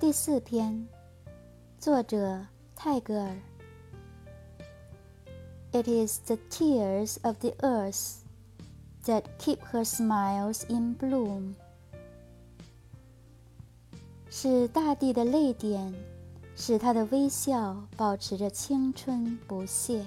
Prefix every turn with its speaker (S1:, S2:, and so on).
S1: 第四篇作者泰戈尔 it is the tears of the earth that keep her smiles in bloom 是大地的泪点使她的微笑保持着青春不懈